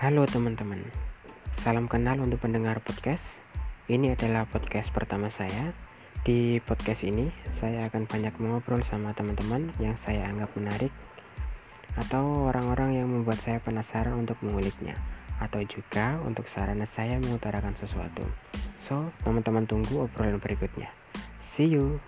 Halo teman-teman, salam kenal untuk pendengar podcast. Ini adalah podcast pertama saya. Di podcast ini, saya akan banyak mengobrol sama teman-teman yang saya anggap menarik, atau orang-orang yang membuat saya penasaran untuk menguliknya, atau juga untuk sarana saya mengutarakan sesuatu. So, teman-teman tunggu obrolan berikutnya. See you.